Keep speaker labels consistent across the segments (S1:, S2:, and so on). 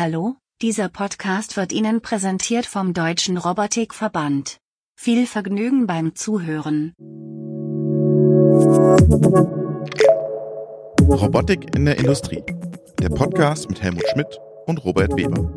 S1: Hallo, dieser Podcast wird Ihnen präsentiert vom Deutschen Robotikverband. Viel Vergnügen beim Zuhören.
S2: Robotik in der Industrie. Der Podcast mit Helmut Schmidt und Robert Weber.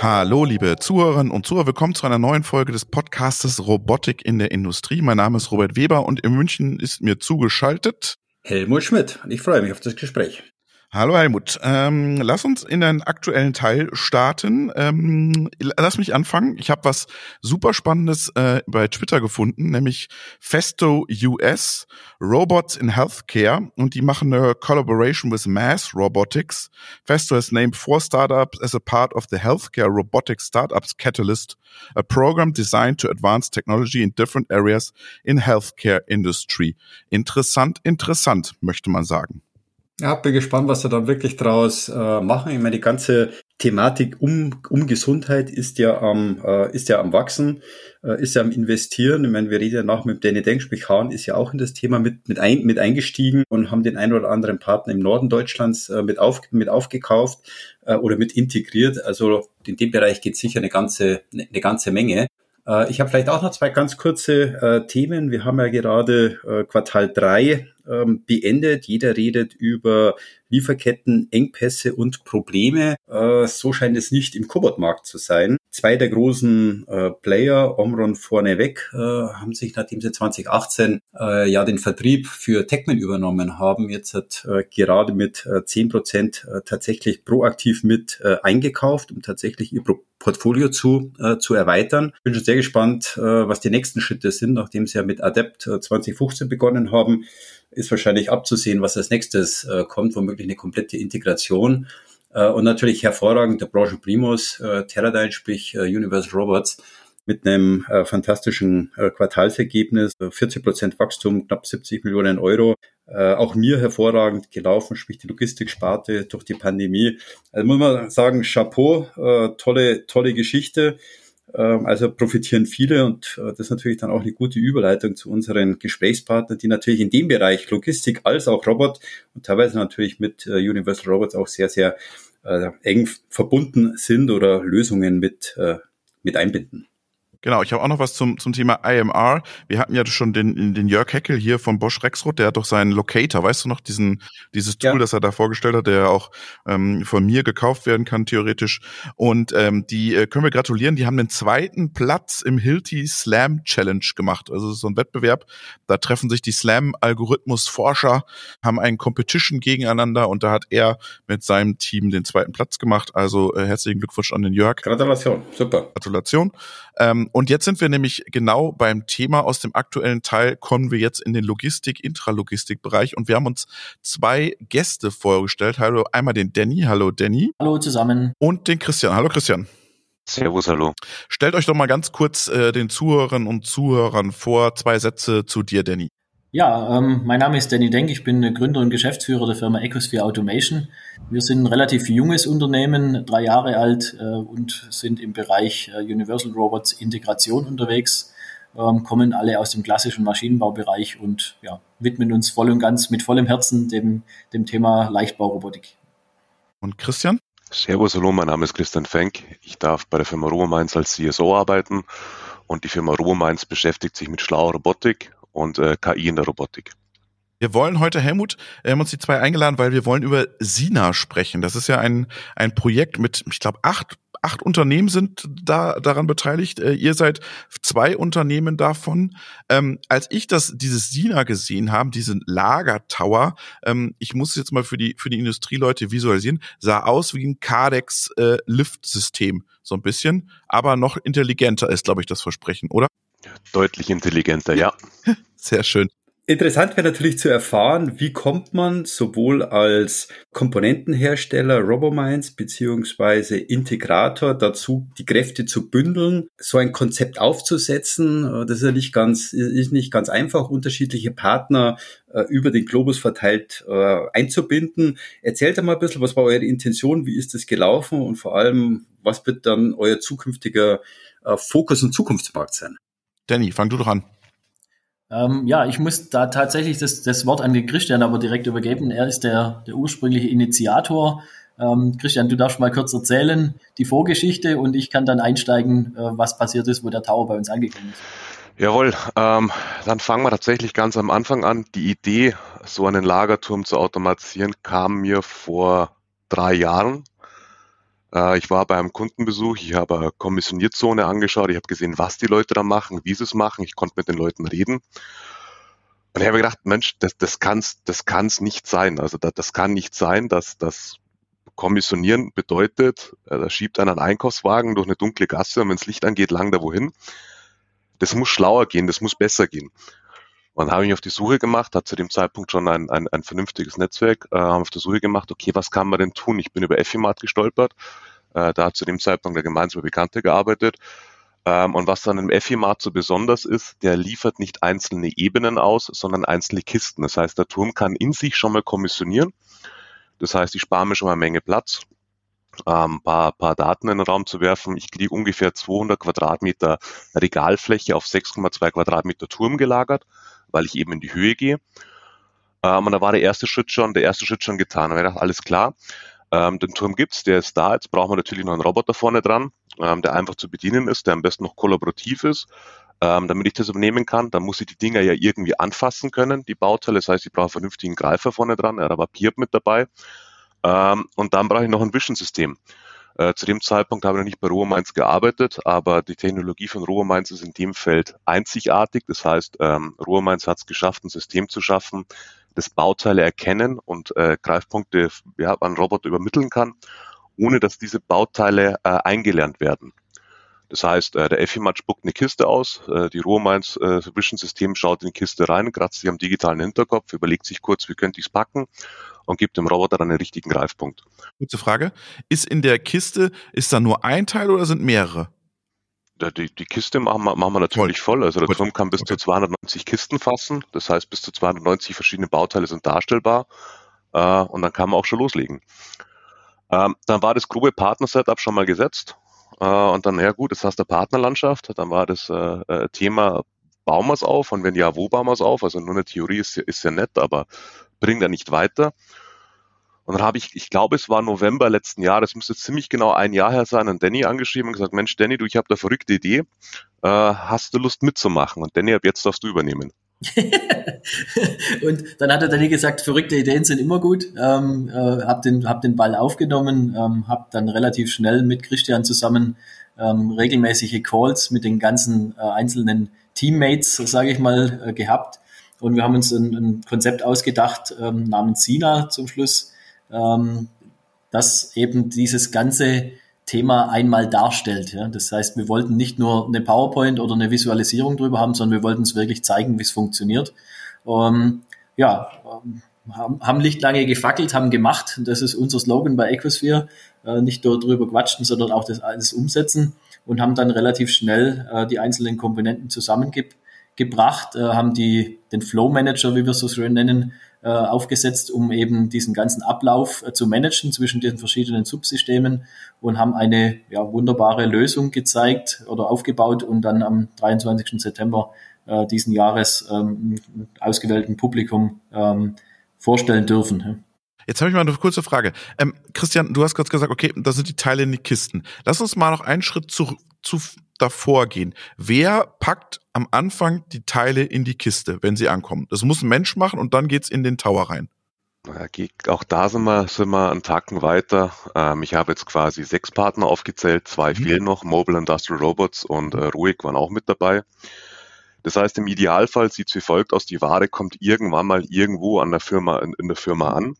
S2: Hallo, liebe Zuhörerinnen und Zuhörer, willkommen zu einer neuen Folge des Podcastes Robotik in der Industrie. Mein Name ist Robert Weber und in München ist mir zugeschaltet
S3: Helmut Schmidt. Und ich freue mich auf das Gespräch.
S2: Hallo Helmut, ähm, lass uns in den aktuellen Teil starten. Ähm, lass mich anfangen. Ich habe was super Spannendes äh, bei Twitter gefunden, nämlich Festo US Robots in Healthcare und die machen eine Collaboration with Mass Robotics. Festo has named four startups as a part of the Healthcare Robotics Startups Catalyst, a program designed to advance technology in different areas in healthcare industry. Interessant, interessant, möchte man sagen.
S3: Ja, bin gespannt, was sie dann wirklich draus äh, machen. Ich meine, die ganze Thematik um, um Gesundheit ist ja am, äh, ist ja am Wachsen, äh, ist ja am Investieren. Ich meine, wir reden ja nach mit Danny Denk, sprich Hahn ist ja auch in das Thema mit, mit, ein, mit eingestiegen und haben den einen oder anderen Partner im Norden Deutschlands äh, mit, auf, mit aufgekauft äh, oder mit integriert. Also in dem Bereich geht sicher eine ganze, eine ganze Menge. Äh, ich habe vielleicht auch noch zwei ganz kurze äh, Themen. Wir haben ja gerade äh, Quartal drei ähm, beendet. Jeder redet über Lieferketten, Engpässe und Probleme. Äh, so scheint es nicht im Cobot-Markt zu sein. Zwei der großen äh, Player, Omron vorneweg, äh, haben sich, nachdem sie 2018 äh, ja den Vertrieb für Techman übernommen haben, jetzt hat äh, gerade mit äh, 10 Prozent äh, tatsächlich proaktiv mit äh, eingekauft, um tatsächlich ihr Pro Portfolio zu, äh, zu erweitern. Bin schon sehr gespannt, äh, was die nächsten Schritte sind, nachdem sie ja mit Adept äh, 2015 begonnen haben ist wahrscheinlich abzusehen, was als nächstes äh, kommt, womöglich eine komplette Integration. Äh, und natürlich hervorragend der Branche Primus, äh, Teradyne, sprich äh, Universal Robots, mit einem äh, fantastischen äh, Quartalsergebnis, 40 äh, Prozent Wachstum, knapp 70 Millionen Euro. Äh, auch mir hervorragend gelaufen, sprich die Logistiksparte durch die Pandemie. Also muss man sagen, Chapeau, äh, tolle, tolle Geschichte. Ähm, also profitieren viele und äh, das ist natürlich dann auch eine gute Überleitung zu unseren Gesprächspartnern, die natürlich in dem Bereich Logistik als auch Robot und teilweise natürlich mit äh, Universal Robots auch sehr, sehr äh, eng verbunden sind oder Lösungen mit, mit einbinden.
S2: Genau, ich habe auch noch was zum, zum Thema IMR. Wir hatten ja schon den, den Jörg Heckel hier von Bosch Rexroth, der hat doch seinen Locator, weißt du noch, diesen, dieses Tool, ja. das er da vorgestellt hat, der auch ähm, von mir gekauft werden kann, theoretisch. Und ähm, die äh, können wir gratulieren, die haben den zweiten Platz im Hilti Slam Challenge gemacht. Also so ein Wettbewerb, da treffen sich die Slam-Algorithmus-Forscher, haben einen Competition gegeneinander und da hat er mit seinem Team den zweiten Platz gemacht. Also äh, herzlichen Glückwunsch an den Jörg.
S3: Gratulation, super.
S2: Gratulation. Ähm, und jetzt sind wir nämlich genau beim Thema aus dem aktuellen Teil, kommen wir jetzt in den Logistik, Intralogistik-Bereich und wir haben uns zwei Gäste vorgestellt. Hallo, einmal den Danny. Hallo, Danny.
S4: Hallo zusammen.
S2: Und den Christian. Hallo, Christian.
S5: Servus, hallo.
S2: Stellt euch doch mal ganz kurz äh, den Zuhörern und Zuhörern vor. Zwei Sätze zu dir, Danny.
S4: Ja, ähm, mein Name ist Danny Denk, ich bin Gründer und Geschäftsführer der Firma Ecosphere Automation. Wir sind ein relativ junges Unternehmen, drei Jahre alt äh, und sind im Bereich äh, Universal Robots Integration unterwegs, ähm, kommen alle aus dem klassischen Maschinenbaubereich und ja, widmen uns voll und ganz mit vollem Herzen dem, dem Thema Leichtbaurobotik.
S2: Und Christian?
S5: Servus, hallo, mein Name ist Christian Fenk. Ich darf bei der Firma Robominds als CSO arbeiten und die Firma Robominds beschäftigt sich mit schlauer Robotik und äh, KI in der Robotik.
S2: Wir wollen heute, Helmut, wir haben uns die zwei eingeladen, weil wir wollen über Sina sprechen. Das ist ja ein, ein Projekt mit, ich glaube, acht, acht Unternehmen sind da daran beteiligt. Äh, ihr seid zwei Unternehmen davon. Ähm, als ich das, dieses Sina gesehen habe, diesen Lagertower, ähm, ich muss jetzt mal für die, für die Industrieleute visualisieren, sah aus wie ein Cardex äh, Lift-System. So ein bisschen, aber noch intelligenter ist, glaube ich, das Versprechen, oder?
S5: Deutlich intelligenter, ja.
S2: Sehr schön.
S3: Interessant wäre natürlich zu erfahren, wie kommt man sowohl als Komponentenhersteller Robominds beziehungsweise Integrator dazu, die Kräfte zu bündeln, so ein Konzept aufzusetzen. Das ist ja nicht ganz, ist nicht ganz einfach, unterschiedliche Partner äh, über den Globus verteilt äh, einzubinden. Erzählt mal ein bisschen, was war eure Intention, wie ist das gelaufen und vor allem, was wird dann euer zukünftiger äh, Fokus und Zukunftsmarkt sein?
S2: Danny, fang du doch an.
S4: Ähm, ja, ich muss da tatsächlich das, das Wort an den Christian aber direkt übergeben. Er ist der, der ursprüngliche Initiator. Ähm, Christian, du darfst mal kurz erzählen, die Vorgeschichte und ich kann dann einsteigen, äh, was passiert ist, wo der Tower bei uns angekommen ist.
S5: Jawohl, ähm, dann fangen wir tatsächlich ganz am Anfang an. Die Idee, so einen Lagerturm zu automatisieren, kam mir vor drei Jahren. Äh, ich war bei einem Kundenbesuch, ich habe eine Kommissionierzone angeschaut, ich habe gesehen, was die Leute da machen, wie sie es machen, ich konnte mit den Leuten reden. Und ich habe gedacht, Mensch, das, das kann's, das kann's nicht sein. Also das, das kann nicht sein, dass das Kommissionieren bedeutet, äh, da schiebt einer einen Einkaufswagen durch eine dunkle Gasse und wenn das Licht angeht, lang da wohin das muss schlauer gehen, das muss besser gehen. Und dann habe ich mich auf die Suche gemacht, hat zu dem Zeitpunkt schon ein, ein, ein vernünftiges Netzwerk, äh, haben auf der Suche gemacht, okay, was kann man denn tun? Ich bin über Effimat gestolpert, äh, da hat zu dem Zeitpunkt der gemeinsame Bekannte gearbeitet. Ähm, und was dann im Effimat so besonders ist, der liefert nicht einzelne Ebenen aus, sondern einzelne Kisten. Das heißt, der Turm kann in sich schon mal kommissionieren. Das heißt, ich spare mir schon mal eine Menge Platz ähm, paar, paar Daten in den Raum zu werfen. Ich kriege ungefähr 200 Quadratmeter Regalfläche auf 6,2 Quadratmeter Turm gelagert, weil ich eben in die Höhe gehe. Ähm, und da war der erste Schritt schon, der erste Schritt schon getan. Und ich dachte, alles klar, ähm, den Turm gibt's, der ist da. Jetzt brauchen wir natürlich noch einen Roboter vorne dran, ähm, der einfach zu bedienen ist, der am besten noch kollaborativ ist. Ähm, damit ich das übernehmen kann, dann muss ich die Dinger ja irgendwie anfassen können, die Bauteile. Das heißt, ich brauche einen vernünftigen Greifer vorne dran. Er Piep mit dabei. Ähm, und dann brauche ich noch ein Vision-System. Äh, zu dem Zeitpunkt habe ich noch nicht bei Ruhr Mainz gearbeitet, aber die Technologie von Ruhr Mainz ist in dem Feld einzigartig. Das heißt, ähm, Ruhr Mainz hat es geschafft, ein System zu schaffen, das Bauteile erkennen und äh, Greifpunkte ja, an Roboter übermitteln kann, ohne dass diese Bauteile äh, eingelernt werden. Das heißt, äh, der Effimat spuckt eine Kiste aus, äh, die Ruhrmains äh, Vision System schaut in die Kiste rein, kratzt sich am digitalen Hinterkopf, überlegt sich kurz, wie könnte ich es packen und gibt dem Roboter dann den richtigen Greifpunkt.
S2: Kurze Frage, ist in der Kiste, ist da nur ein Teil oder sind mehrere?
S5: Die, die Kiste machen wir, machen wir natürlich voll. voll. Also der Turm kann bis okay. zu 290 Kisten fassen. Das heißt, bis zu 290 verschiedene Bauteile sind darstellbar. Äh, und dann kann man auch schon loslegen. Ähm, dann war das grobe Partner-Setup schon mal gesetzt. Äh, und dann, ja gut, jetzt hast du Partnerlandschaft. Dann war das äh, äh Thema, bauen wir es auf? Und wenn ja, wo bauen wir es auf? Also nur eine Theorie ist, ist ja nett, aber bringt er nicht weiter. Und dann habe ich, ich glaube, es war November letzten Jahres, müsste ziemlich genau ein Jahr her sein, an Danny angeschrieben und gesagt, Mensch, Danny, du, ich habe da verrückte Idee, äh, hast du Lust mitzumachen? Und Danny, ab jetzt darfst du übernehmen.
S4: und dann hat er Danny gesagt, verrückte Ideen sind immer gut. Ähm, äh, hab den, hab den Ball aufgenommen, ähm, hab dann relativ schnell mit Christian zusammen ähm, regelmäßige Calls mit den ganzen äh, einzelnen Teammates, sage ich mal, äh, gehabt und wir haben uns ein, ein Konzept ausgedacht ähm, namens Sina zum Schluss, ähm, das eben dieses ganze Thema einmal darstellt. Ja? Das heißt, wir wollten nicht nur eine PowerPoint oder eine Visualisierung drüber haben, sondern wir wollten es wirklich zeigen, wie es funktioniert. Ähm, ja, haben nicht lange gefackelt, haben gemacht. Das ist unser Slogan bei Ecosphere. Äh, nicht nur drüber quatschen, sondern auch das alles umsetzen und haben dann relativ schnell äh, die einzelnen Komponenten zusammengebracht gebracht, äh, haben die, den Flow Manager, wie wir es so schön nennen, äh, aufgesetzt, um eben diesen ganzen Ablauf äh, zu managen zwischen den verschiedenen Subsystemen und haben eine ja, wunderbare Lösung gezeigt oder aufgebaut und dann am 23. September äh, diesen Jahres ähm, ausgewählten Publikum ähm, vorstellen dürfen.
S2: Jetzt habe ich mal eine kurze Frage. Ähm, Christian, du hast gerade gesagt, okay, da sind die Teile in die Kisten. Lass uns mal noch einen Schritt zu, zu davor gehen. Wer packt am Anfang die Teile in die Kiste, wenn sie ankommen? Das muss ein Mensch machen und dann geht's in den Tower rein.
S5: Auch da sind wir, sind wir einen Tacken weiter. Ähm, ich habe jetzt quasi sechs Partner aufgezählt, zwei mhm. fehlen noch, Mobile Industrial Robots und äh, Ruhig waren auch mit dabei. Das heißt, im Idealfall sieht es wie folgt aus, die Ware kommt irgendwann mal irgendwo an der Firma, in, in der Firma an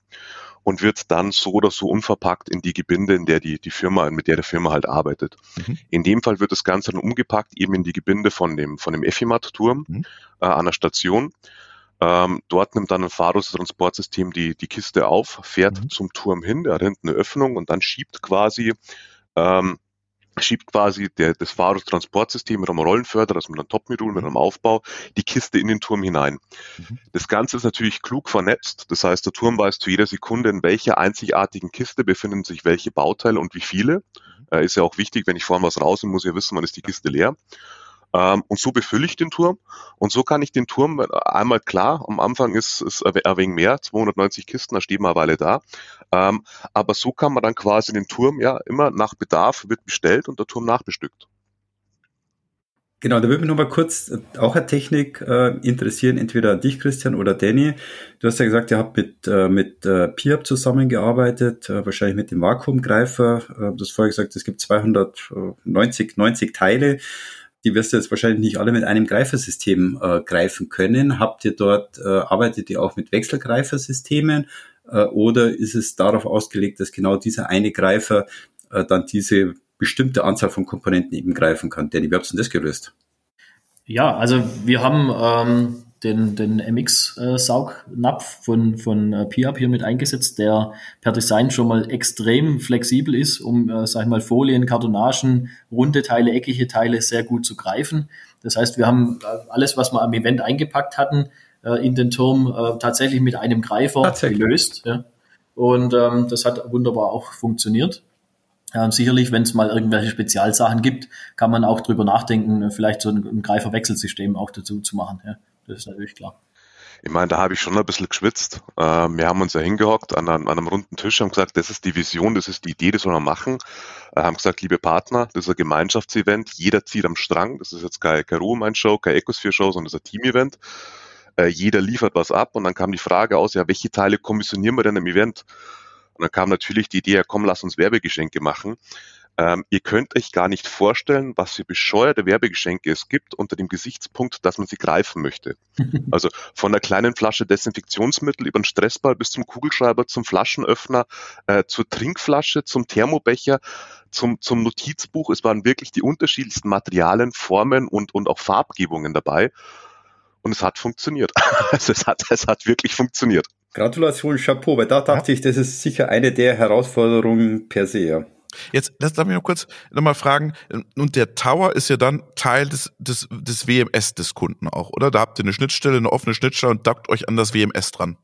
S5: und wird dann so oder so unverpackt in die Gebinde, in der die, die Firma, mit der der Firma halt arbeitet. Mhm. In dem Fall wird das Ganze dann umgepackt eben in die Gebinde von dem, von dem Effimat-Turm mhm. äh, an der Station. Ähm, dort nimmt dann ein Fahrros-Transportsystem die, die Kiste auf, fährt mhm. zum Turm hin, der hat hinten eine Öffnung und dann schiebt quasi ähm, schiebt quasi der, das Fahrrad-Transportsystem mit einem Rollenförder, also mit einem Topmodul, mit einem Aufbau, die Kiste in den Turm hinein. Mhm. Das Ganze ist natürlich klug vernetzt. Das heißt, der Turm weiß zu jeder Sekunde, in welcher einzigartigen Kiste befinden sich welche Bauteile und wie viele. Mhm. Äh, ist ja auch wichtig, wenn ich vorne was raus muss ich ja wissen, wann ist die Kiste leer. Ähm, und so befülle ich den Turm. Und so kann ich den Turm einmal klar, am Anfang ist es ein wenig mehr, 290 Kisten, da stehen wir eine Weile da. Ähm, aber so kann man dann quasi den Turm ja immer nach Bedarf wird bestellt und der Turm nachbestückt.
S3: Genau, da würde mich nochmal kurz äh, auch eine Technik äh, interessieren, entweder dich, Christian, oder Danny. Du hast ja gesagt, ihr habt mit, äh, mit äh, PIAP zusammengearbeitet, äh, wahrscheinlich mit dem Vakuumgreifer. Äh, du hast vorher gesagt, es gibt 290 90 Teile. Die wirst du jetzt wahrscheinlich nicht alle mit einem Greifersystem äh, greifen können. Habt ihr dort, äh, arbeitet ihr auch mit Wechselgreifersystemen äh, oder ist es darauf ausgelegt, dass genau dieser eine Greifer äh, dann diese bestimmte Anzahl von Komponenten eben greifen kann. Danny, wie habt ihr das gelöst?
S4: Ja, also wir haben ähm, den, den MX-Saugnapf von, von äh, PIAP hier mit eingesetzt, der per Design schon mal extrem flexibel ist, um, äh, sag ich mal, Folien, Kartonagen, runde Teile, eckige Teile sehr gut zu greifen. Das heißt, wir haben äh, alles, was wir am Event eingepackt hatten, äh, in den Turm äh, tatsächlich mit einem Greifer gelöst. Ja. Und ähm, das hat wunderbar auch funktioniert. Ähm, sicherlich, wenn es mal irgendwelche Spezialsachen gibt, kann man auch drüber nachdenken, vielleicht so ein, ein Greiferwechselsystem auch dazu zu machen. Ja, das ist natürlich klar.
S5: Ich meine, da habe ich schon ein bisschen geschwitzt. Äh, wir haben uns ja hingehockt an einem, an einem, runden Tisch, haben gesagt, das ist die Vision, das ist die Idee, das wollen wir machen. Äh, haben gesagt, liebe Partner, das ist ein Gemeinschaftsevent, jeder zieht am Strang. Das ist jetzt kein, kein Ruhemein-Show, kein Ecosphere-Show, sondern das ist ein Team-Event. Äh, jeder liefert was ab und dann kam die Frage aus, ja, welche Teile kommissionieren wir denn im Event? Und dann kam natürlich die Idee, ja, komm, lass uns Werbegeschenke machen. Ähm, ihr könnt euch gar nicht vorstellen, was für bescheuerte Werbegeschenke es gibt unter dem Gesichtspunkt, dass man sie greifen möchte. Also von der kleinen Flasche Desinfektionsmittel über den Stressball bis zum Kugelschreiber, zum Flaschenöffner, äh, zur Trinkflasche, zum Thermobecher, zum, zum Notizbuch. Es waren wirklich die unterschiedlichsten Materialien, Formen und, und auch Farbgebungen dabei. Und es hat funktioniert. Also es hat, es hat wirklich funktioniert.
S3: Gratulation, Chapeau, weil da dachte ich, das ist sicher eine der Herausforderungen per se. Ja.
S2: Jetzt lass mich noch kurz nochmal fragen. Und der Tower ist ja dann Teil des, des, des WMS des Kunden auch, oder? Da habt ihr eine Schnittstelle, eine offene Schnittstelle und dockt euch an das WMS dran.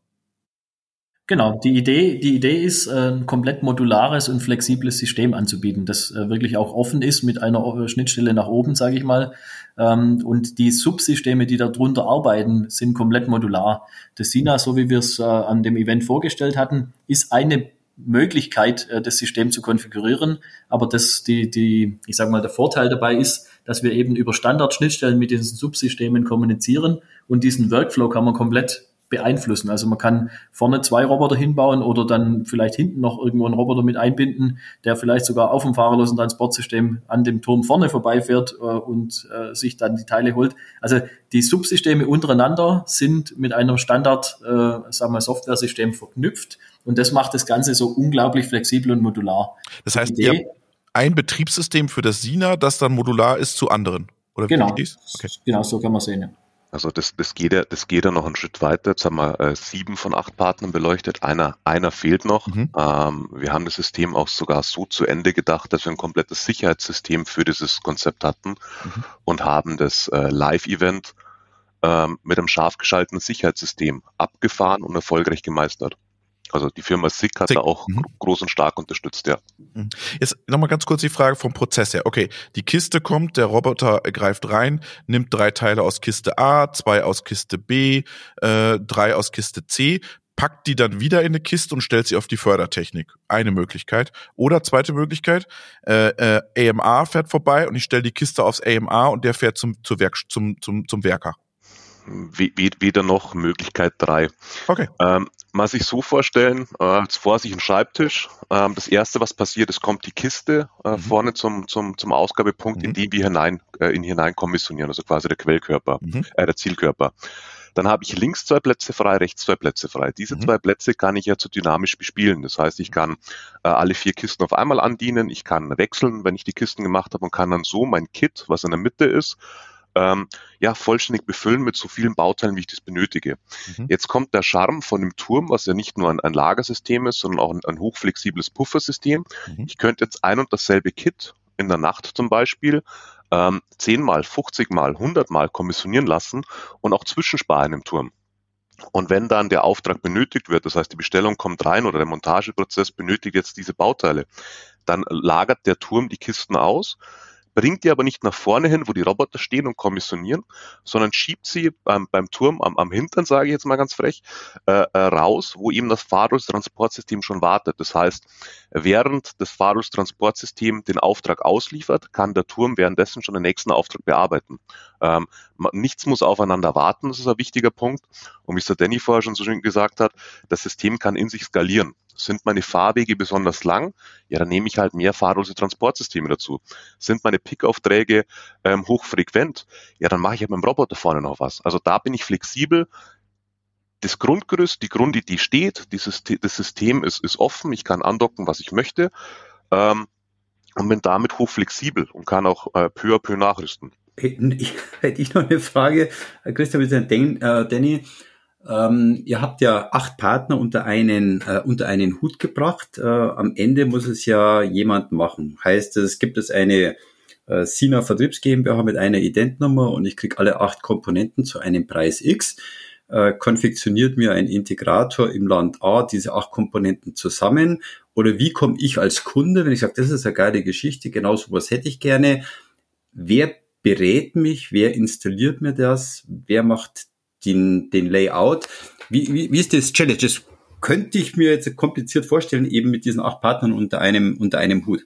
S4: Genau, die Idee, die Idee ist, äh, ein komplett modulares und flexibles System anzubieten, das äh, wirklich auch offen ist mit einer äh, Schnittstelle nach oben, sage ich mal. Ähm, und die Subsysteme, die darunter arbeiten, sind komplett modular. Das SINA, so wie wir es an dem Event vorgestellt hatten, ist eine Möglichkeit, das System zu konfigurieren. Aber das, die, die, ich sage mal, der Vorteil dabei ist, dass wir eben über Standardschnittstellen mit diesen Subsystemen kommunizieren und diesen Workflow kann man komplett beeinflussen. Also man kann vorne zwei Roboter hinbauen oder dann vielleicht hinten noch irgendwo einen Roboter mit einbinden, der vielleicht sogar auf dem fahrerlosen Transportsystem an dem Turm vorne vorbeifährt äh, und äh, sich dann die Teile holt. Also die Subsysteme untereinander sind mit einem Standard, äh, sagen wir, Software-System verknüpft und das macht das Ganze so unglaublich flexibel und modular.
S2: Das heißt, ihr habt ein Betriebssystem für das SINA, das dann modular ist zu anderen.
S4: Oder genau, okay. genau so kann man sehen. Ja.
S5: Also das, das, geht ja, das geht ja noch einen Schritt weiter. Jetzt haben wir äh, sieben von acht Partnern beleuchtet. Einer, einer fehlt noch. Mhm. Ähm, wir haben das System auch sogar so zu Ende gedacht, dass wir ein komplettes Sicherheitssystem für dieses Konzept hatten mhm. und haben das äh, Live-Event ähm, mit einem scharf geschalteten Sicherheitssystem abgefahren und erfolgreich gemeistert. Also die Firma SICK hat SICK. da auch mhm. groß und stark unterstützt, ja.
S2: Mhm. Jetzt nochmal ganz kurz die Frage vom Prozess her. Okay, die Kiste kommt, der Roboter greift rein, nimmt drei Teile aus Kiste A, zwei aus Kiste B, äh, drei aus Kiste C, packt die dann wieder in eine Kiste und stellt sie auf die Fördertechnik. Eine Möglichkeit. Oder zweite Möglichkeit, äh, äh, AMA fährt vorbei und ich stelle die Kiste aufs AMA und der fährt zum, zum, Werk, zum, zum, zum Werker
S5: weder noch Möglichkeit drei.
S2: Okay.
S5: Ähm, mal sich so vorstellen, äh, vor sich ein Schreibtisch. Ähm, das erste, was passiert, es kommt die Kiste äh, mhm. vorne zum, zum, zum Ausgabepunkt, mhm. in die wir hinein, äh, in hinein kommissionieren, also quasi der Quellkörper, mhm. äh, der Zielkörper. Dann habe ich links zwei Plätze frei, rechts zwei Plätze frei. Diese mhm. zwei Plätze kann ich ja zu dynamisch bespielen. Das heißt, ich kann äh, alle vier Kisten auf einmal andienen, ich kann wechseln, wenn ich die Kisten gemacht habe und kann dann so mein Kit, was in der Mitte ist, ähm, ja, vollständig befüllen mit so vielen Bauteilen, wie ich das benötige. Mhm. Jetzt kommt der Charme von dem Turm, was ja nicht nur ein, ein Lagersystem ist, sondern auch ein, ein hochflexibles Puffersystem. Mhm. Ich könnte jetzt ein und dasselbe Kit in der Nacht zum Beispiel ähm, 10 mal, 50 mal, 100 mal kommissionieren lassen und auch zwischensparen im Turm. Und wenn dann der Auftrag benötigt wird, das heißt die Bestellung kommt rein oder der Montageprozess benötigt jetzt diese Bauteile, dann lagert der Turm die Kisten aus, bringt die aber nicht nach vorne hin, wo die Roboter stehen und kommissionieren, sondern schiebt sie beim, beim Turm am, am Hintern, sage ich jetzt mal ganz frech, äh, äh, raus, wo eben das Fahrlustransportsystem schon wartet. Das heißt, während das Fahrlustransportsystem den Auftrag ausliefert, kann der Turm währenddessen schon den nächsten Auftrag bearbeiten. Ähm, nichts muss aufeinander warten, das ist ein wichtiger Punkt. Und wie es der Danny vorher schon so schön gesagt hat, das System kann in sich skalieren. Sind meine Fahrwege besonders lang? Ja, dann nehme ich halt mehr fahrlose Transportsysteme dazu. Sind meine Pickaufträge ähm, hochfrequent? Ja, dann mache ich halt mit dem Roboter vorne noch was. Also da bin ich flexibel. Das Grundgerüst, die Grundidee steht, dieses, das System ist, ist offen, ich kann andocken, was ich möchte ähm, und bin damit hochflexibel und kann auch äh, peu à peu nachrüsten.
S3: Hätte ich noch eine Frage, Christian, mit äh, Danny. Ähm, ihr habt ja acht Partner unter einen, äh, unter einen Hut gebracht. Äh, am Ende muss es ja jemand machen. Heißt es, gibt es eine äh, Sina Vertriebs GmbH mit einer Identnummer und ich kriege alle acht Komponenten zu einem Preis X. Äh, konfektioniert mir ein Integrator im Land A diese acht Komponenten zusammen? Oder wie komme ich als Kunde, wenn ich sage, das ist eine geile Geschichte, genau so was hätte ich gerne. Wer berät mich? Wer installiert mir das? Wer macht den, den Layout. Wie, wie, wie ist das Challenge? Das könnte ich mir jetzt kompliziert vorstellen, eben mit diesen acht Partnern unter einem, unter einem Hut.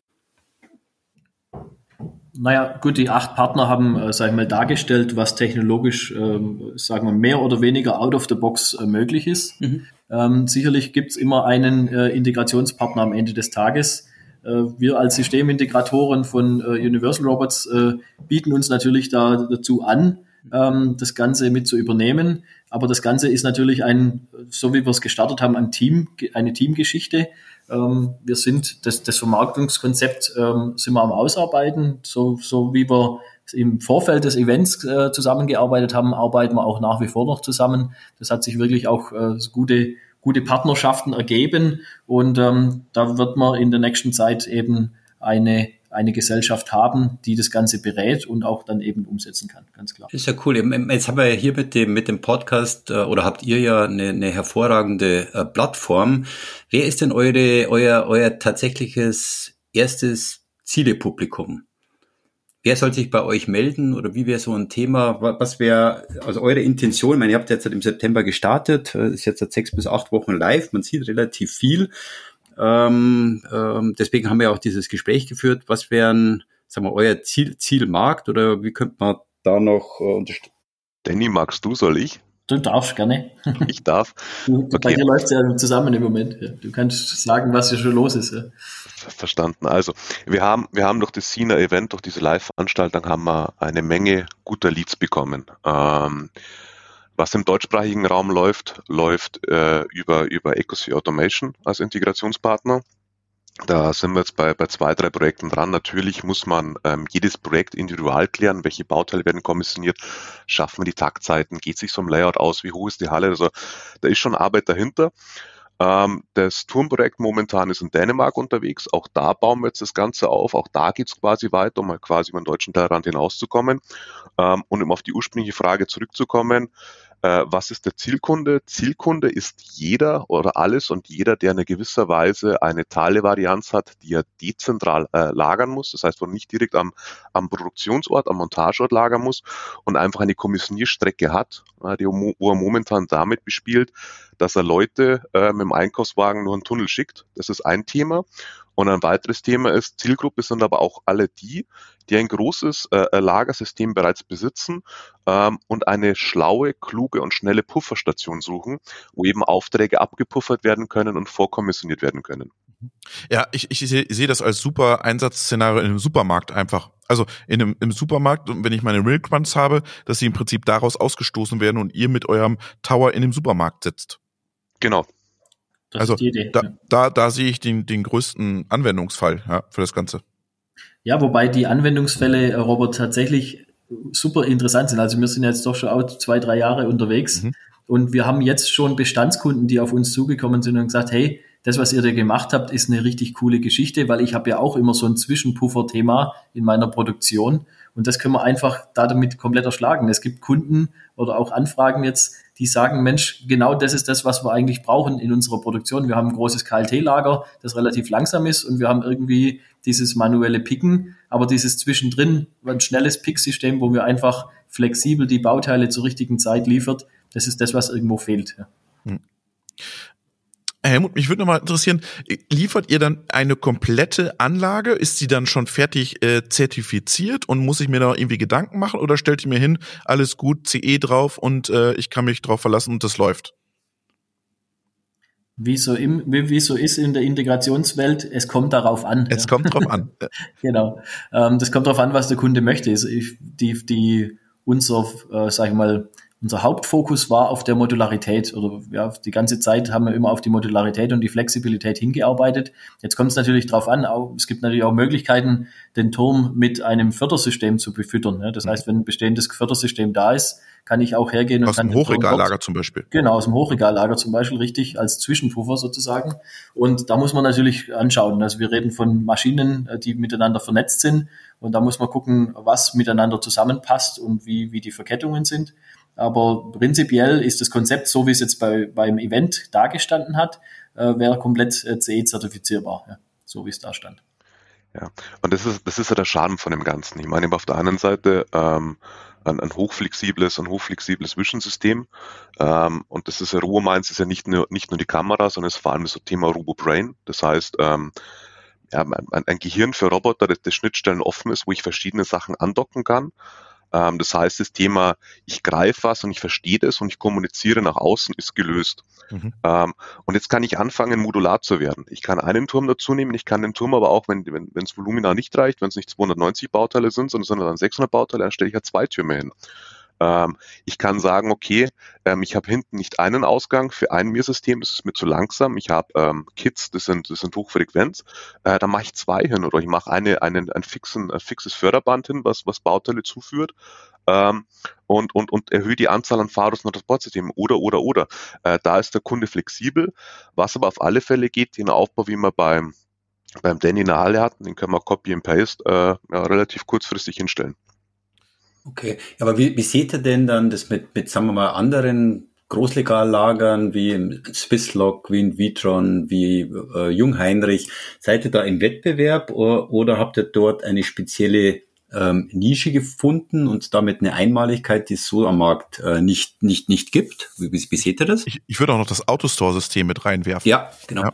S4: Naja, gut, die acht Partner haben, äh, sag ich mal, dargestellt, was technologisch, ähm, sagen wir, mehr oder weniger out of the box äh, möglich ist. Mhm. Ähm, sicherlich gibt's immer einen äh, Integrationspartner am Ende des Tages. Äh, wir als Systemintegratoren von äh, Universal Robots äh, bieten uns natürlich da, dazu an, ähm, das Ganze mit zu übernehmen. Aber das Ganze ist natürlich ein, so wie wir es gestartet haben, ein Team, eine Teamgeschichte. Ähm, wir sind das, das Vermarktungskonzept ähm, sind wir am Ausarbeiten, so, so wie wir im Vorfeld des Events äh, zusammengearbeitet haben, arbeiten wir auch nach wie vor noch zusammen. Das hat sich wirklich auch äh, gute, gute Partnerschaften ergeben und ähm, da wird man in der nächsten Zeit eben eine eine Gesellschaft haben, die das Ganze berät und auch dann eben umsetzen kann, ganz klar.
S3: Ist ja cool. Jetzt haben wir ja hier mit dem, mit dem Podcast äh, oder habt ihr ja eine, eine hervorragende äh, Plattform. Wer ist denn eure, euer, euer tatsächliches erstes Zielepublikum? Wer soll sich bei euch melden oder wie wäre so ein Thema? Was wäre also eure Intention? Ich meine, ihr habt jetzt im September gestartet, äh, ist jetzt seit sechs bis acht Wochen live. Man sieht relativ viel. Ähm, ähm, deswegen haben wir auch dieses Gespräch geführt. Was wären, sagen wir, euer Ziel, Zielmarkt oder wie könnte man da noch äh, unterstützen?
S5: Danny, magst du, soll ich?
S4: Du darfst gerne.
S5: Ich darf.
S4: Okay. Bei dir läuft es ja zusammen im Moment. Du kannst sagen, was hier schon los ist. Ja.
S5: Verstanden. Also, wir haben, wir haben durch das Sina Event, durch diese Live-Veranstaltung, haben wir eine Menge guter Leads bekommen. Ähm, was im deutschsprachigen Raum läuft, läuft äh, über, über Ecosphere Automation als Integrationspartner. Da sind wir jetzt bei, bei zwei, drei Projekten dran. Natürlich muss man ähm, jedes Projekt individual klären, welche Bauteile werden kommissioniert, schaffen wir die Taktzeiten, geht sich so ein Layout aus, wie hoch ist die Halle. Also da ist schon Arbeit dahinter. Ähm, das Turmprojekt momentan ist in Dänemark unterwegs. Auch da bauen wir jetzt das Ganze auf. Auch da geht es quasi weiter, um mal quasi über den deutschen Tellerrand hinauszukommen. Ähm, und um auf die ursprüngliche Frage zurückzukommen, äh, was ist der Zielkunde? Zielkunde ist jeder oder alles und jeder, der in gewisser Weise eine Teilevarianz hat, die er dezentral äh, lagern muss. Das heißt, wo er nicht direkt am, am Produktionsort, am Montageort lagern muss und einfach eine Kommissionierstrecke hat, äh, die, wo er momentan damit bespielt, dass er Leute äh, mit dem Einkaufswagen nur einen Tunnel schickt. Das ist ein Thema. Und ein weiteres Thema ist, Zielgruppe sind aber auch alle die, die ein großes äh, Lagersystem bereits besitzen ähm, und eine schlaue, kluge und schnelle Pufferstation suchen, wo eben Aufträge abgepuffert werden können und vorkommissioniert werden können.
S2: Ja, ich, ich sehe seh das als super Einsatzszenario in einem Supermarkt einfach. Also in einem, im Supermarkt, wenn ich meine Milkruns habe, dass sie im Prinzip daraus ausgestoßen werden und ihr mit eurem Tower in dem Supermarkt sitzt.
S5: Genau,
S2: das also da, da, da sehe ich den, den größten Anwendungsfall ja, für das Ganze.
S4: Ja, wobei die Anwendungsfälle, äh, Robert, tatsächlich super interessant sind. Also wir sind jetzt doch schon auch zwei, drei Jahre unterwegs mhm. und wir haben jetzt schon Bestandskunden, die auf uns zugekommen sind und gesagt, hey, das, was ihr da gemacht habt, ist eine richtig coole Geschichte, weil ich habe ja auch immer so ein Zwischenpuffer-Thema in meiner Produktion und das können wir einfach da damit komplett erschlagen. Es gibt Kunden oder auch Anfragen jetzt, die sagen, Mensch, genau das ist das, was wir eigentlich brauchen in unserer Produktion. Wir haben ein großes KLT-Lager, das relativ langsam ist und wir haben irgendwie dieses manuelle Picken, aber dieses zwischendrin ein schnelles Pick-System, wo wir einfach flexibel die Bauteile zur richtigen Zeit liefert, das ist das, was irgendwo fehlt. Hm.
S2: Helmut, mich würde nochmal interessieren, liefert ihr dann eine komplette Anlage? Ist sie dann schon fertig äh, zertifiziert und muss ich mir da irgendwie Gedanken machen oder stellt ihr mir hin, alles gut, CE drauf und äh, ich kann mich drauf verlassen und das läuft?
S4: Wie so, im, wie so ist in der Integrationswelt, es kommt darauf an.
S2: Es ja. kommt drauf an.
S4: genau. Ähm, das kommt darauf an, was der Kunde möchte. Also ich, die, die, unser, äh, sag ich mal, unser Hauptfokus war auf der Modularität oder ja, die ganze Zeit haben wir immer auf die Modularität und die Flexibilität hingearbeitet. Jetzt kommt es natürlich darauf an, auch, es gibt natürlich auch Möglichkeiten, den Turm mit einem Fördersystem zu befüttern. Ja. Das mhm. heißt, wenn ein bestehendes Fördersystem da ist, kann ich auch hergehen und
S2: aus dem Hochregallager zum Beispiel.
S4: Genau, aus dem Hochregallager zum Beispiel, richtig, als Zwischenpuffer sozusagen. Und da muss man natürlich anschauen. Also wir reden von Maschinen, äh, die miteinander vernetzt sind. Und da muss man gucken, was miteinander zusammenpasst und wie, wie die Verkettungen sind. Aber prinzipiell ist das Konzept, so wie es jetzt bei, beim Event dargestanden hat, äh, wäre komplett äh, CE-zertifizierbar, ja, so wie es da stand.
S5: Ja, und das ist, das ist ja der Charme von dem Ganzen. Ich meine, auf der anderen Seite ähm, ein, ein hochflexibles, ein hochflexibles Vision-System. Ähm, und das ist ja Robo Minds ist ja nicht nur, nicht nur die Kamera, sondern es ist vor allem das Thema Robo Brain. Das heißt, ähm, ja, ein, ein Gehirn für Roboter, das, das Schnittstellen offen ist, wo ich verschiedene Sachen andocken kann ähm, das heißt, das Thema, ich greife was und ich verstehe das und ich kommuniziere nach außen, ist gelöst. Mhm. Ähm, und jetzt kann ich anfangen, modular zu werden. Ich kann einen Turm dazu nehmen, ich kann den Turm aber auch, wenn wenn wenn, Volumina nicht reicht, wenn es nicht 290 Bauteile sind, sondern, sondern dann 600 Bauteile, dann stelle ich ja zwei Türme hin. Ähm, ich kann sagen, okay, ähm, ich habe hinten nicht einen Ausgang für ein Mir-System, das ist mir zu langsam. Ich habe ähm, Kits, das sind, das sind Hochfrequenz. Äh, da mache ich zwei hin oder ich mache eine, einen, ein, fixen, ein fixes Förderband hin, was, was Bauteile zuführt. Ähm, und, und, und erhöhe die Anzahl an Fahrers und Transportsystemen oder, oder, oder. Äh, da ist der Kunde flexibel. Was aber auf alle Fälle geht, den Aufbau, wie man beim, beim Danny in der Halle hatten, den können wir Copy and Paste äh, ja, relativ kurzfristig hinstellen.
S3: Okay, aber wie, wie seht ihr denn dann das mit, mit sagen wir mal, anderen Großlegallagern wie in Swisslog, wie in Vitron, wie äh, Jungheinrich? Seid ihr da im Wettbewerb oder, oder habt ihr dort eine spezielle ähm, Nische gefunden und damit eine Einmaligkeit, die es so am Markt äh, nicht, nicht, nicht gibt? Wie, wie, wie seht ihr das?
S2: Ich, ich würde auch noch das Autostore-System mit reinwerfen.
S3: Ja, genau. Ja.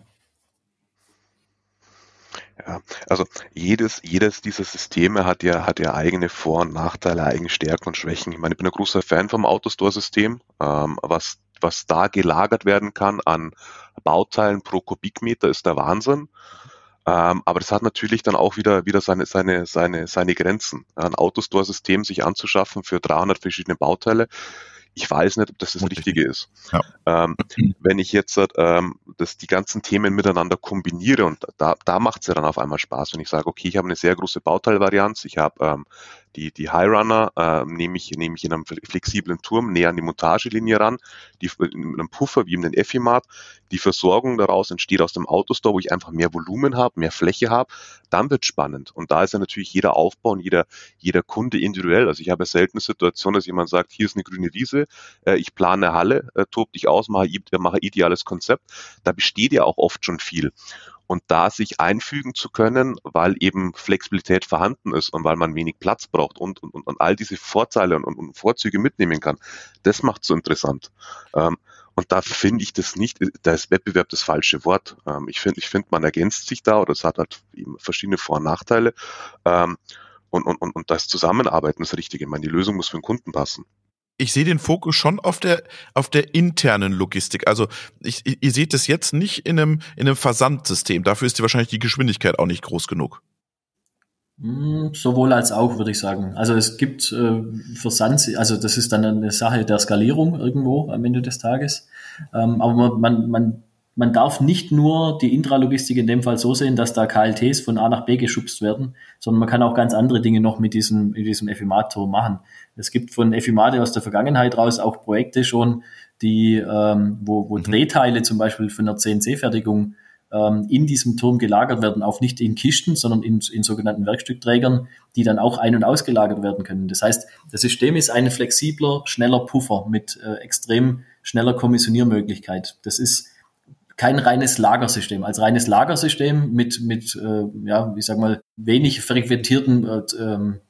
S5: Ja, also jedes, jedes dieser Systeme hat ja, hat ja eigene Vor- und Nachteile, eigene Stärken und Schwächen. Ich meine, ich bin ein großer Fan vom Autostore-System, ähm, was, was da gelagert werden kann an Bauteilen pro Kubikmeter ist der Wahnsinn. Ähm, aber das hat natürlich dann auch wieder, wieder seine, seine, seine, seine Grenzen. Ein Autostore-System sich anzuschaffen für 300 verschiedene Bauteile ich weiß nicht, ob das das Richtige ist. Ja. Ähm, wenn ich jetzt ähm, das, die ganzen Themen miteinander kombiniere und da, da macht es ja dann auf einmal Spaß, wenn ich sage, okay, ich habe eine sehr große Bauteilvarianz, ich habe ähm, die, die High Runner äh, nehme ich, nehme ich in einem flexiblen Turm näher an die Montagelinie ran, die mit einem Puffer wie in den Effimat. Die Versorgung daraus entsteht aus dem Autostore, wo ich einfach mehr Volumen habe, mehr Fläche habe. Dann wird spannend. Und da ist ja natürlich jeder Aufbau und jeder, jeder Kunde individuell. Also ich habe selten eine Situation, dass jemand sagt, hier ist eine grüne Wiese, äh, ich plane eine Halle, äh, tob dich aus, mache, mache ideales Konzept. Da besteht ja auch oft schon viel und da sich einfügen zu können, weil eben Flexibilität vorhanden ist und weil man wenig Platz braucht und, und, und all diese Vorteile und, und Vorzüge mitnehmen kann, das macht so interessant. Ähm, und da finde ich das nicht, da ist Wettbewerb das falsche Wort. Ähm, ich finde, ich finde, man ergänzt sich da oder es hat halt verschiedene Vor- und Nachteile. Ähm, und, und, und, und das Zusammenarbeiten ist richtig. Ich meine, die Lösung muss für den Kunden passen
S2: ich sehe den Fokus schon auf der auf der internen Logistik. Also ich, ihr seht es jetzt nicht in einem in einem Versandsystem. Dafür ist die wahrscheinlich die Geschwindigkeit auch nicht groß genug.
S4: Hm, sowohl als auch, würde ich sagen. Also es gibt äh, Versand, also das ist dann eine Sache der Skalierung irgendwo am Ende des Tages. Ähm, aber man, man, man man darf nicht nur die Intralogistik in dem Fall so sehen, dass da KLTs von A nach B geschubst werden, sondern man kann auch ganz andere Dinge noch mit diesem, mit diesem FIMAT-Turm machen. Es gibt von FIMATE aus der Vergangenheit raus auch Projekte schon, die, ähm, wo, wo mhm. Drehteile zum Beispiel von der CNC-Fertigung ähm, in diesem Turm gelagert werden, auch nicht in Kisten, sondern in, in sogenannten Werkstückträgern, die dann auch ein- und ausgelagert werden können. Das heißt, das System ist ein flexibler, schneller Puffer mit äh, extrem schneller Kommissioniermöglichkeit. Das ist kein reines Lagersystem. Als reines Lagersystem mit, mit äh, ja, wie sag mal, wenig frequentierten äh, ähm,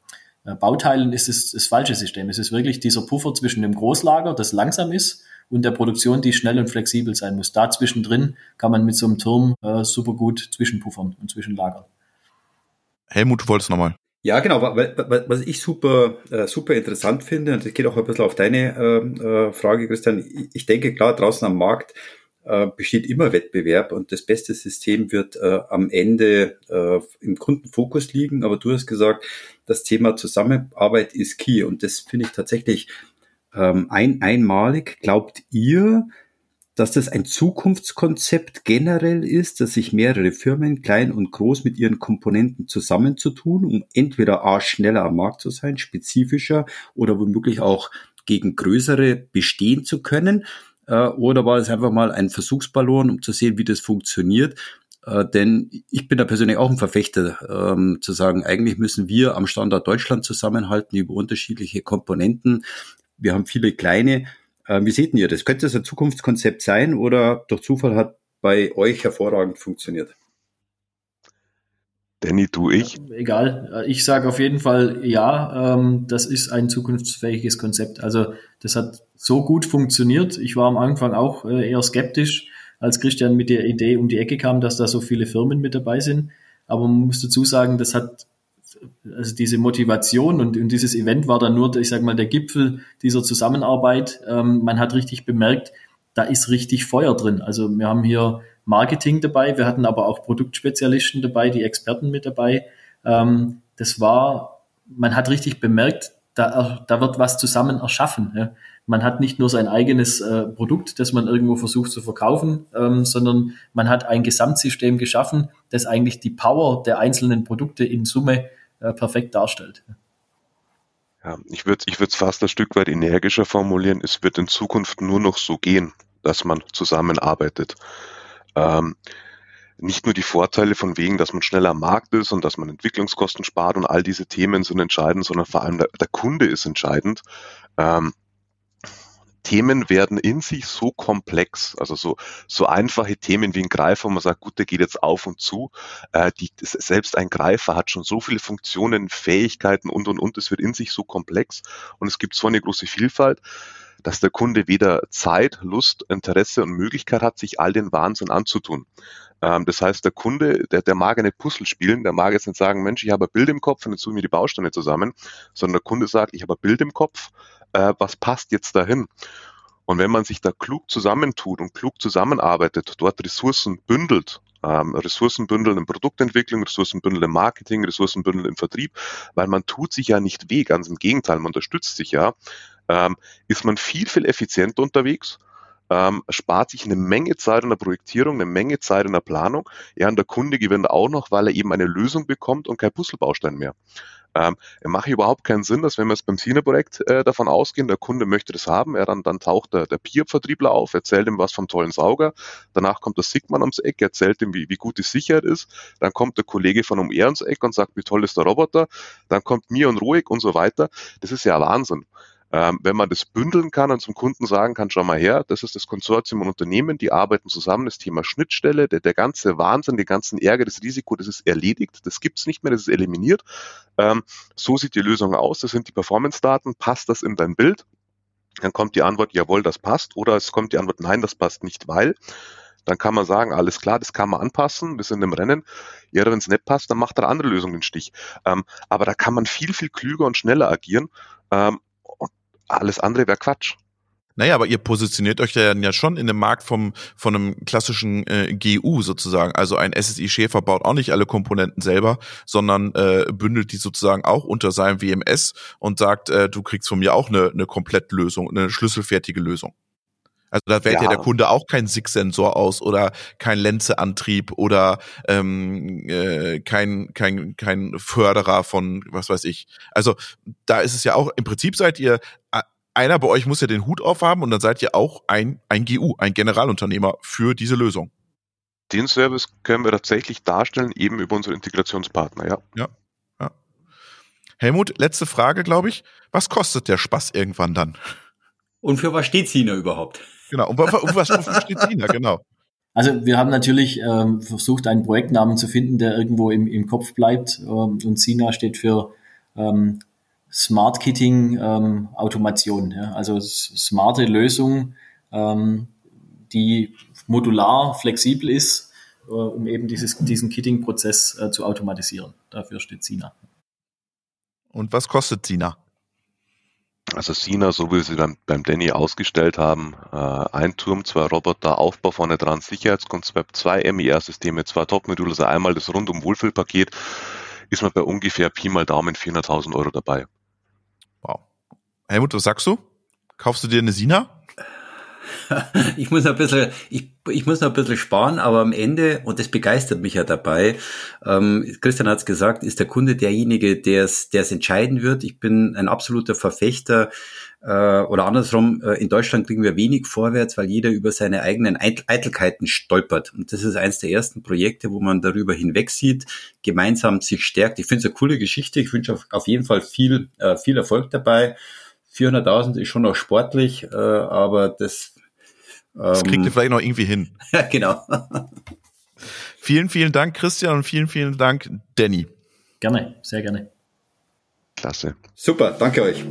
S4: äh, Bauteilen ist es das falsche System. Es ist wirklich dieser Puffer zwischen dem Großlager, das langsam ist, und der Produktion, die schnell und flexibel sein muss. Da zwischendrin kann man mit so einem Turm äh, super gut zwischenpuffern und zwischenlagern.
S2: Helmut, du wolltest nochmal.
S3: Ja, genau. Was ich super, äh, super interessant finde, und das geht auch ein bisschen auf deine äh, Frage, Christian. Ich denke, klar, draußen am Markt besteht immer Wettbewerb und das beste System wird äh, am Ende äh, im Kundenfokus liegen. Aber du hast gesagt, das Thema Zusammenarbeit ist key und das finde ich tatsächlich ähm, ein, einmalig. Glaubt ihr, dass das ein Zukunftskonzept generell ist, dass sich mehrere Firmen, klein und groß, mit ihren Komponenten zusammenzutun, um entweder A, schneller am Markt zu sein, spezifischer oder womöglich auch gegen größere bestehen zu können? Äh, oder war es einfach mal ein Versuchsballon, um zu sehen, wie das funktioniert? Äh, denn ich bin da persönlich auch ein Verfechter, ähm, zu sagen, eigentlich müssen wir am Standort Deutschland zusammenhalten über unterschiedliche Komponenten. Wir haben viele kleine. Äh, wie seht ihr das? Könnte das ein Zukunftskonzept sein oder durch Zufall hat bei euch hervorragend funktioniert?
S5: Danny, du, ich?
S4: Egal. Äh, ich sage auf jeden Fall ja, ähm, das ist ein zukunftsfähiges Konzept. Also das hat so gut funktioniert. Ich war am Anfang auch äh, eher skeptisch, als Christian mit der Idee um die Ecke kam, dass da so viele Firmen mit dabei sind. Aber man muss dazu sagen, das hat also diese Motivation und, und dieses Event war dann nur, ich sag mal, der Gipfel dieser Zusammenarbeit. Ähm, man hat richtig bemerkt, da ist richtig Feuer drin. Also wir haben hier Marketing dabei, wir hatten aber auch Produktspezialisten dabei, die Experten mit dabei. Ähm, das war, man hat richtig bemerkt, da, da wird was zusammen erschaffen. Ja. Man hat nicht nur sein eigenes äh, Produkt, das man irgendwo versucht zu verkaufen, ähm, sondern man hat ein Gesamtsystem geschaffen, das eigentlich die Power der einzelnen Produkte in Summe äh, perfekt darstellt.
S5: Ja, ich würde ich es fast ein Stück weit energischer formulieren. Es wird in Zukunft nur noch so gehen, dass man zusammenarbeitet. Ähm, nicht nur die Vorteile von wegen, dass man schneller am Markt ist und dass man Entwicklungskosten spart und all diese Themen sind entscheidend, sondern vor allem der, der Kunde ist entscheidend. Ähm, Themen werden in sich so komplex, also so, so einfache Themen wie ein Greifer, wo man sagt, gut, der geht jetzt auf und zu. Äh, die, selbst ein Greifer hat schon so viele Funktionen, Fähigkeiten und, und, und. Es wird in sich so komplex und es gibt so eine große Vielfalt, dass der Kunde weder Zeit, Lust, Interesse und Möglichkeit hat, sich all den Wahnsinn anzutun. Ähm, das heißt, der Kunde, der, der mag eine Puzzle spielen, der mag jetzt nicht sagen, Mensch, ich habe ein Bild im Kopf und jetzt suche mir die Bausteine zusammen, sondern der Kunde sagt, ich habe ein Bild im Kopf, äh, was passt jetzt dahin? Und wenn man sich da klug zusammentut und klug zusammenarbeitet, dort Ressourcen bündelt, ähm, Ressourcen bündeln in Produktentwicklung, Ressourcen bündeln im Marketing, Ressourcen bündeln im Vertrieb, weil man tut sich ja nicht weh, ganz im Gegenteil, man unterstützt sich ja, ähm, ist man viel, viel effizienter unterwegs, ähm, spart sich eine Menge Zeit in der Projektierung, eine Menge Zeit in der Planung. Ja, und der Kunde gewinnt auch noch, weil er eben eine Lösung bekommt und kein Puzzlebaustein mehr. Ähm, macht überhaupt keinen Sinn, dass wenn wir jetzt beim Sine-Projekt äh, davon ausgehen, der Kunde möchte das haben, er dann, dann taucht der, der Peer-Vertriebler auf, erzählt ihm was vom tollen Sauger, danach kommt der Sigman ums Eck, erzählt ihm, wie, wie gut die Sicherheit ist, dann kommt der Kollege von um ums Eck und sagt, wie toll ist der Roboter, dann kommt mir und ruhig und so weiter. Das ist ja Wahnsinn. Ähm, wenn man das bündeln kann und zum Kunden sagen kann, schau mal her, das ist das Konsortium und Unternehmen, die arbeiten zusammen, das Thema Schnittstelle, der, der ganze Wahnsinn, den ganzen Ärger, das Risiko, das ist erledigt, das gibt's nicht mehr, das ist eliminiert. Ähm, so sieht die Lösung aus, das sind die Performance-Daten, passt das in dein Bild? Dann kommt die Antwort, jawohl, das passt, oder es kommt die Antwort, nein, das passt nicht, weil dann kann man sagen, alles klar, das kann man anpassen, wir sind im Rennen. Ja, wenn es nicht passt, dann macht eine andere Lösung den Stich. Ähm, aber da kann man viel, viel klüger und schneller agieren. Ähm, alles andere wäre Quatsch.
S2: Naja, aber ihr positioniert euch ja, ja schon in dem Markt vom, von einem klassischen äh, GU sozusagen. Also ein SSI Schäfer baut auch nicht alle Komponenten selber, sondern äh, bündelt die sozusagen auch unter seinem WMS und sagt, äh, du kriegst von mir auch eine, eine Komplettlösung, eine schlüsselfertige Lösung. Also da wählt ja. ja der Kunde auch kein SIG-Sensor aus oder kein Lenzeantrieb oder ähm, äh, kein, kein, kein Förderer von was weiß ich. Also da ist es ja auch, im Prinzip seid ihr, einer bei euch muss ja den Hut aufhaben und dann seid ihr auch ein, ein GU, ein Generalunternehmer für diese Lösung.
S5: Den Service können wir tatsächlich darstellen, eben über unsere Integrationspartner, ja.
S2: Ja. ja. Helmut, letzte Frage, glaube ich. Was kostet der Spaß irgendwann dann?
S3: Und für was steht Sina überhaupt?
S2: Genau. Und, was, steht Sina? Genau.
S4: Also wir haben natürlich ähm, versucht, einen Projektnamen zu finden, der irgendwo im, im Kopf bleibt. Ähm, und SINA steht für ähm, Smart Kitting ähm, Automation. Ja? Also smarte Lösung, ähm, die modular, flexibel ist, äh, um eben dieses, diesen Kitting-Prozess äh, zu automatisieren. Dafür steht SINA.
S2: Und was kostet SINA?
S5: Also Sina, so wie sie dann beim Danny ausgestellt haben, äh, ein Turm, zwei Roboter, Aufbau vorne dran, Sicherheitskonzept, zwei MIR-Systeme, zwei Top-Module, also einmal das rundum Wohlfühlpaket, ist man bei ungefähr Pi mal Daumen 400.000 Euro dabei.
S2: Wow. Helmut, was sagst du? Kaufst du dir eine Sina?
S3: ich muss noch ein bisschen, ich, ich muss noch ein bisschen sparen, aber am Ende, und das begeistert mich ja dabei, ähm, Christian hat es gesagt, ist der Kunde derjenige, der es entscheiden wird. Ich bin ein absoluter Verfechter äh, oder andersrum, äh, in Deutschland kriegen wir wenig vorwärts, weil jeder über seine eigenen Eitelkeiten stolpert. Und das ist eines der ersten Projekte, wo man darüber hinweg sieht, gemeinsam sich stärkt. Ich finde es eine coole Geschichte. Ich wünsche auf, auf jeden Fall viel, äh, viel Erfolg dabei. 400.000 ist schon noch sportlich, äh, aber das
S2: das kriegt ihr ähm, vielleicht noch irgendwie hin.
S3: Ja, genau.
S2: vielen, vielen Dank, Christian, und vielen, vielen Dank, Danny.
S4: Gerne, sehr gerne.
S5: Klasse.
S3: Super, danke euch.